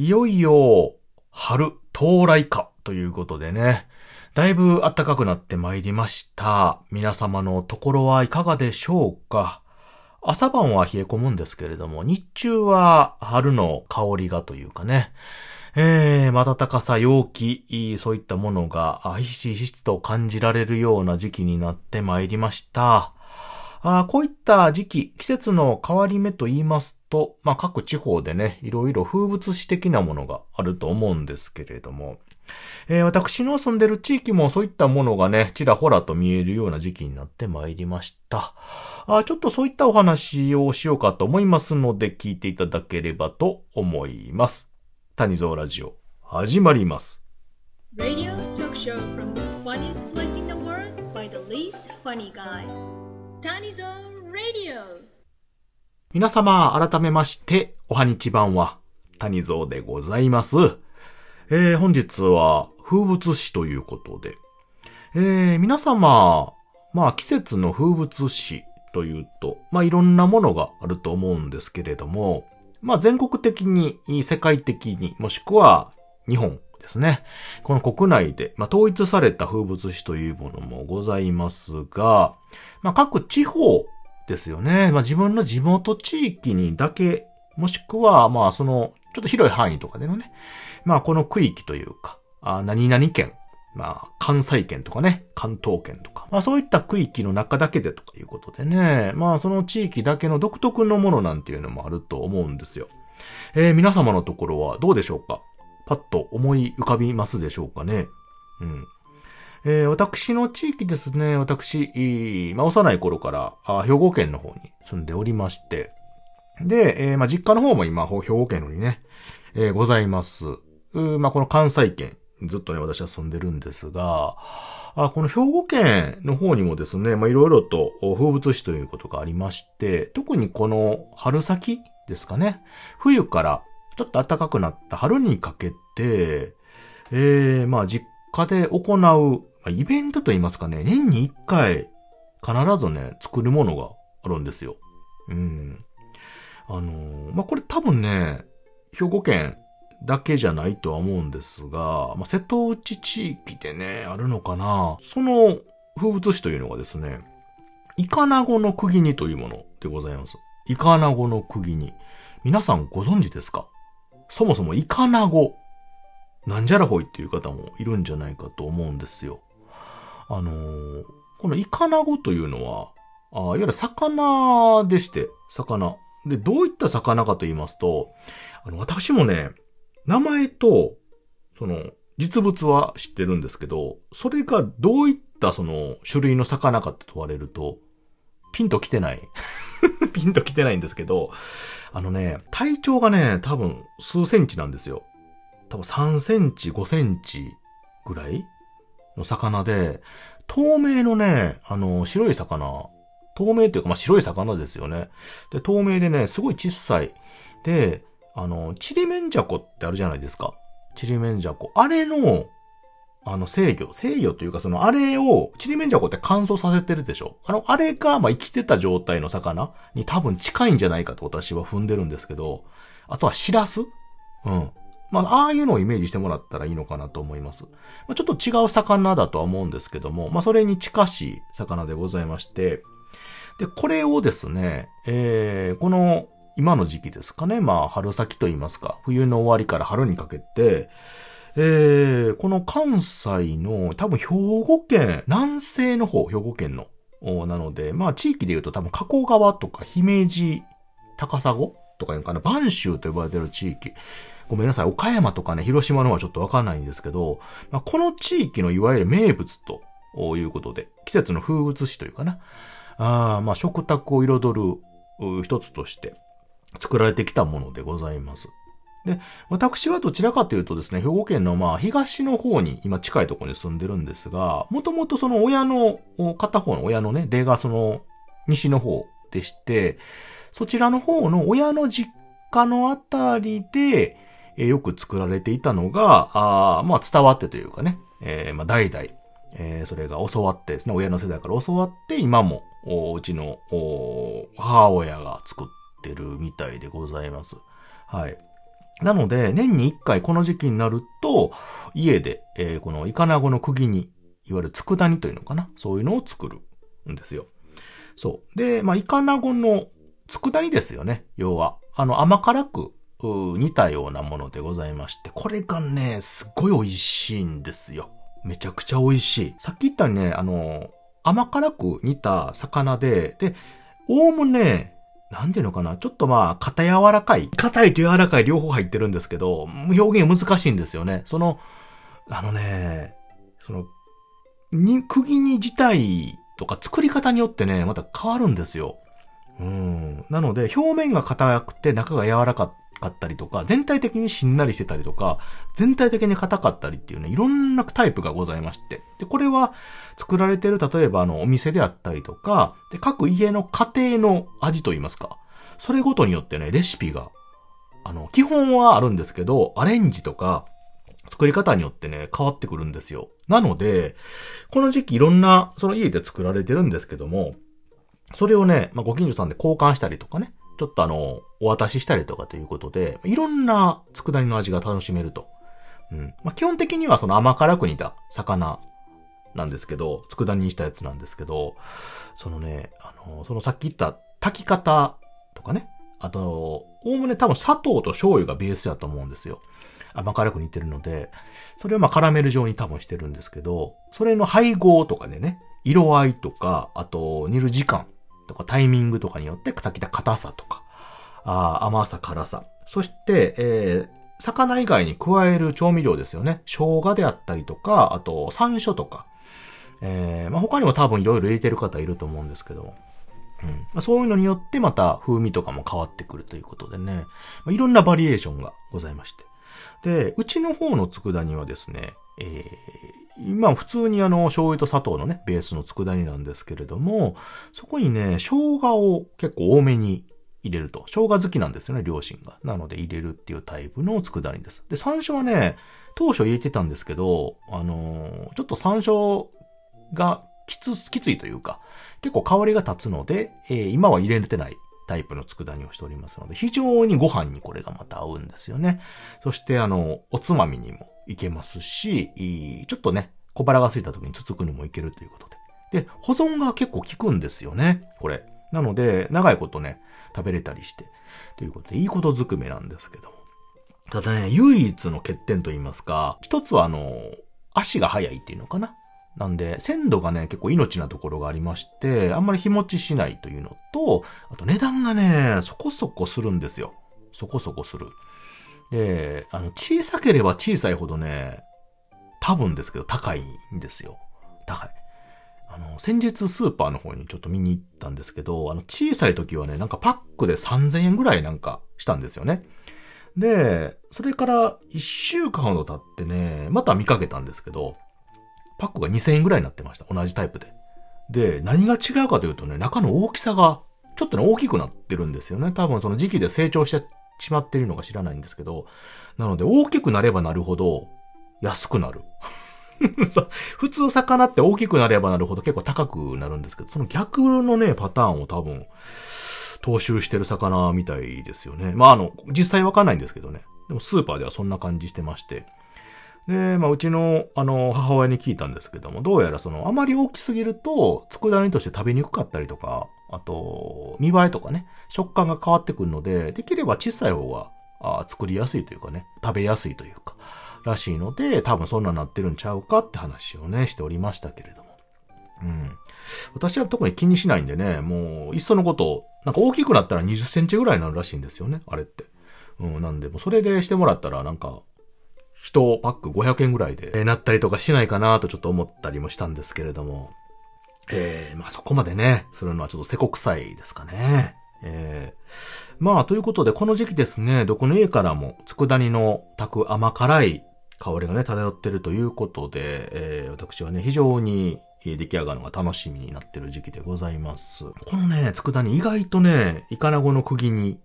いよいよ、春到来かということでね、だいぶ暖かくなってまいりました。皆様のところはいかがでしょうか朝晩は冷え込むんですけれども、日中は春の香りがというかね、えー、暖かさ、陽気、そういったものが、ひしひしと感じられるような時期になってまいりました。あこういった時期、季節の変わり目と言いますと、まあ、各地方でね、いろいろ風物詩的なものがあると思うんですけれども、えー私の住んでる地域もそういったものがね、ちらほらと見えるような時期になってまいりました。あちょっとそういったお話をしようかと思いますので、聞いていただければと思います。谷蔵ラジオ、始まります。Radio talk show from the funniest place in the world by the least funny guy. Tanizo Radio. 皆様、改めまして、おはにちばんは、谷蔵でございます。えー、本日は、風物詩ということで、えー、皆様、まあ、季節の風物詩というと、まあ、いろんなものがあると思うんですけれども、まあ、全国的に、世界的に、もしくは、日本ですね。この国内で、まあ、統一された風物詩というものもございますが、まあ、各地方ですよね。まあ、自分の地元地域にだけ、もしくは、まあ、その、ちょっと広い範囲とかでのね、まあ、この区域というか、あ何々県、まあ、関西圏とかね、関東圏とか、まあ、そういった区域の中だけでとかいうことでね、まあ、その地域だけの独特のものなんていうのもあると思うんですよ。えー皆様のところはどうでしょうか？パッと思い浮かびますでしょうかね？うん。えー私の地域ですね、私、まあ、幼い頃からあ兵庫県の方に住んでおりまして、で、えーまあ、実家の方も今、兵庫県のにね、えーございます。うまあ、この関西圏、ずっとね、私は住んでるんですが、あこの兵庫県の方にもですね、まあ、いろいろと風物詩ということがありまして、特にこの春先ですかね、冬からちょっと暖かくなった春にかけて、えー、まあ、実家で行う、イベントといいますかね、年に一回、必ずね、作るものがあるんですよ。うん。あのーまあ、これ多分ね、兵庫県だけじゃないとは思うんですが、まあ、瀬戸内地域でね、あるのかな。その風物詩というのがですね、イカナゴの釘煮というものでございます。イカナゴの釘煮。皆さんご存知ですか？そもそもイカナゴ、なんじゃらほいっていう方もいるんじゃないかと思うんですよ。あのーこのイカナゴというのは、あいわゆる魚でして、魚。で、どういった魚かと言いますと、あの、私もね、名前と、その、実物は知ってるんですけど、それがどういったその種類の魚かって問われると、ピンと来てない。ピンと来てないんですけど、あのね、体長がね、多分数センチなんですよ。多分3センチ、5センチぐらいの魚で、透明のね、あの、白い魚、透明っていうか、まあ、白い魚ですよね。で、透明でね、すごい小さい。で、あの、チリメンジャコってあるじゃないですか。チリメンジャコ。あれの、あの、制御。制御というか、その、あれを、チリメンジャコって乾燥させてるでしょあの、あれが、まあ、生きてた状態の魚に多分近いんじゃないかと私は踏んでるんですけど、あとはシラスうん。まあ、ああいうのをイメージしてもらったらいいのかなと思います。まあ、ちょっと違う魚だとは思うんですけども、まあ、それに近しい魚でございまして、で、これをですね、えー、この、今の時期ですかね、まあ、春先と言いますか、冬の終わりから春にかけて、えー、この関西の、多分兵庫県、南西の方、兵庫県の、おなので、まあ、地域で言うと多分加古川とか姫路、高砂とかいうのかな、播州と呼ばれてる地域。ごめんなさい。岡山とかね、広島の方はちょっとわかんないんですけど、まあ、この地域のいわゆる名物ということで、季節の風物詩というかな。あまあ、食卓を彩る一つとして作られてきたものでございます。で、私はどちらかというとですね、兵庫県のまあ東の方に今近いところに住んでるんですが、もともとその親の、片方の親のね、出がその西の方でして、そちらの方の親の実家のあたりで、えよく作られていたのが、あまあ伝わってというかね、えーまあ代々、えーそれが教わってですね、親の世代から教わって、今も、うちの母親が作ってるみたいでございます。はい。なので、年に1回この時期になると、家で、えー、このイカナゴの釘に、いわゆる佃煮というのかな？そういうのを作るんですよ。そう。で、まあ、イカナゴの佃煮ですよね。要は。あの、甘辛く、似たようなものでございまして、これがね、すっごい美味しいんですよ。めちゃくちゃ美味しい。さっき言ったようにね、あの、甘辛く煮た魚で、で、おおむね、なんていうのかな、ちょっとまあ、硬柔らかい。硬いと柔らかい両方入ってるんですけど、表現難しいんですよね。その、あのね、その、に、釘に自体とか作り方によってね、また変わるんですよ。うん。なので、表面が硬くて中が柔らかかったりとか、全体的にしんなりしてたりとか、全体的に硬かったりっていうね、いろんなタイプがございまして。で、これは作られてる、例えばあの、お店であったりとか、で、各家の家庭の味といいますか、それごとによってね、レシピが、あの、基本はあるんですけど、アレンジとか、作り方によってね、変わってくるんですよ。なので、この時期いろんな、その家で作られてるんですけども、それをね、まあ、ご近所さんで交換したりとかね、ちょっとあの、お渡ししたりとかということで、いろんな佃煮の味が楽しめると。うん。まあ、基本的にはその甘辛く煮た魚なんですけど、佃煮にしたやつなんですけど、そのね、あの、そのさっき言った炊き方とかね、あと、おおむね多分砂糖と醤油がベースだと思うんですよ。甘辛く煮てるので、それをまあカラメル状に多分してるんですけど、それの配合とかでね、色合いとか、あと煮る時間とかタイミングとかによって、さっきた硬さとか、あ甘さ、辛さ。そして、えー、魚以外に加える調味料ですよね。生姜であったりとか、あと山椒とか。えー、まあ、他にも多分いろいろ入れてる方いると思うんですけど、うんまあ、そういうのによってまた風味とかも変わってくるということでね、まあ、いろんなバリエーションがございまして。で、うちの方の佃煮はですね、えー、今普通にあの醤油と砂糖のね、ベースの佃煮なんですけれども、そこにね、生姜を結構多めに入れると。生姜好きなんですよね、両親が。なので入れるっていうタイプの佃煮です。で、山椒はね、当初入れてたんですけど、あのー、ちょっと山椒がきつ、きついというか、結構香りが立つので、えー、今は入れてないタイプの佃煮をしておりますので、非常にご飯にこれがまた合うんですよね。そしてあの、おつまみにもいけますし、ちょっとね、小腹が空いた時につつくにもいけるということで。で、保存が結構効くんですよね、これ。なので、長いことね、食べれたりして。ということで、いいことずくめなんですけども。ただね、唯一の欠点と言いますか、一つはあの、足が速いっていうのかな。なんで、鮮度がね、結構命なところがありまして、あんまり日持ちしないというのと、あと値段がね、そこそこするんですよ。そこそこする。で、あの、小さければ小さいほどね、多分ですけど高いんですよ。高い。あの、先日スーパーの方にちょっと見に行ったんですけど、あの、小さい時はね、なんかパックで3000円ぐらいなんかしたんですよね。で、それから1週間ほど経ってね、また見かけたんですけど、パックが2000円ぐらいになってました。同じタイプで。で、何が違うかというとね、中の大きさがちょっとね、大きくなってるんですよね。多分その時期で成長してしまってるのか知らないんですけど、なので大きくなればなるほど安くなる。普通魚って大きくなればなるほど結構高くなるんですけど、その逆のね、パターンを多分、踏襲してる魚みたいですよね。まあ、あの、実際わかんないんですけどね。でもスーパーではそんな感じしてまして。で、まあ、うちの、あの、母親に聞いたんですけども、どうやらその、あまり大きすぎると、佃煮として食べにくかったりとか、あと、見栄えとかね、食感が変わってくるので、できれば小さい方が、あ作りやすいというかね、食べやすいというか、らしいので、多分そんななってるんちゃうかって話をね、しておりましたけれども。うん。私は特に気にしないんでね、もう、いっそのこと、なんか大きくなったら20センチぐらいになるらしいんですよね、あれって。うん、なんで、もうそれでしてもらったら、なんか、一パック500円ぐらいで、えなったりとかしないかなとちょっと思ったりもしたんですけれども、えー、まあそこまでね、するのはちょっとせこくさいですかね。えー、まあ、ということで、この時期ですね、どこの家からも、佃煮の炊く甘辛い香りがね、漂ってるということで、えー、私はね、非常に出来上がるのが楽しみになってる時期でございます。このね、佃煮意外とね、イカナゴの釘に、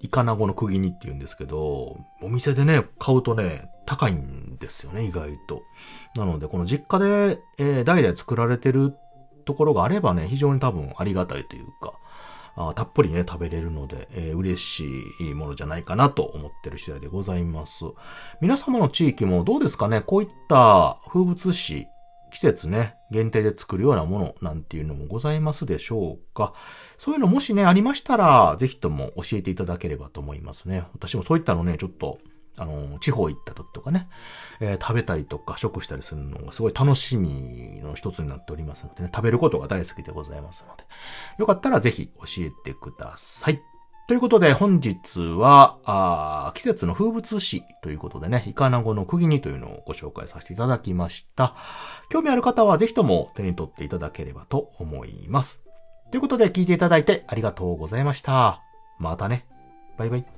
イカナゴの釘煮って言うんですけど、お店でね、買うとね、高いんですよね、意外と。なので、この実家で、えー、代々作られてるところがあればね、非常に多分ありがたいというか、あたっぷりね、食べれるので、えー嬉しいものじゃないかなと思ってる次第でございます。皆様の地域もどうですかね？こういった風物詩、季節ね、限定で作るようなものなんていうのもございますでしょうか？そういうのもしね、ありましたら、ぜひとも教えていただければと思いますね。私もそういったのね、ちょっと、あの、地方行った時とかね、えー食べたりとか食したりするのがすごい楽しみの一つになっておりますのでね、食べることが大好きでございますので、よかったらぜひ教えてください。ということで本日は、あ季節の風物詩ということでね、イカナゴの釘にというのをご紹介させていただきました。興味ある方はぜひとも手に取っていただければと思います。ということで聞いていただいてありがとうございました。またね。バイバイ。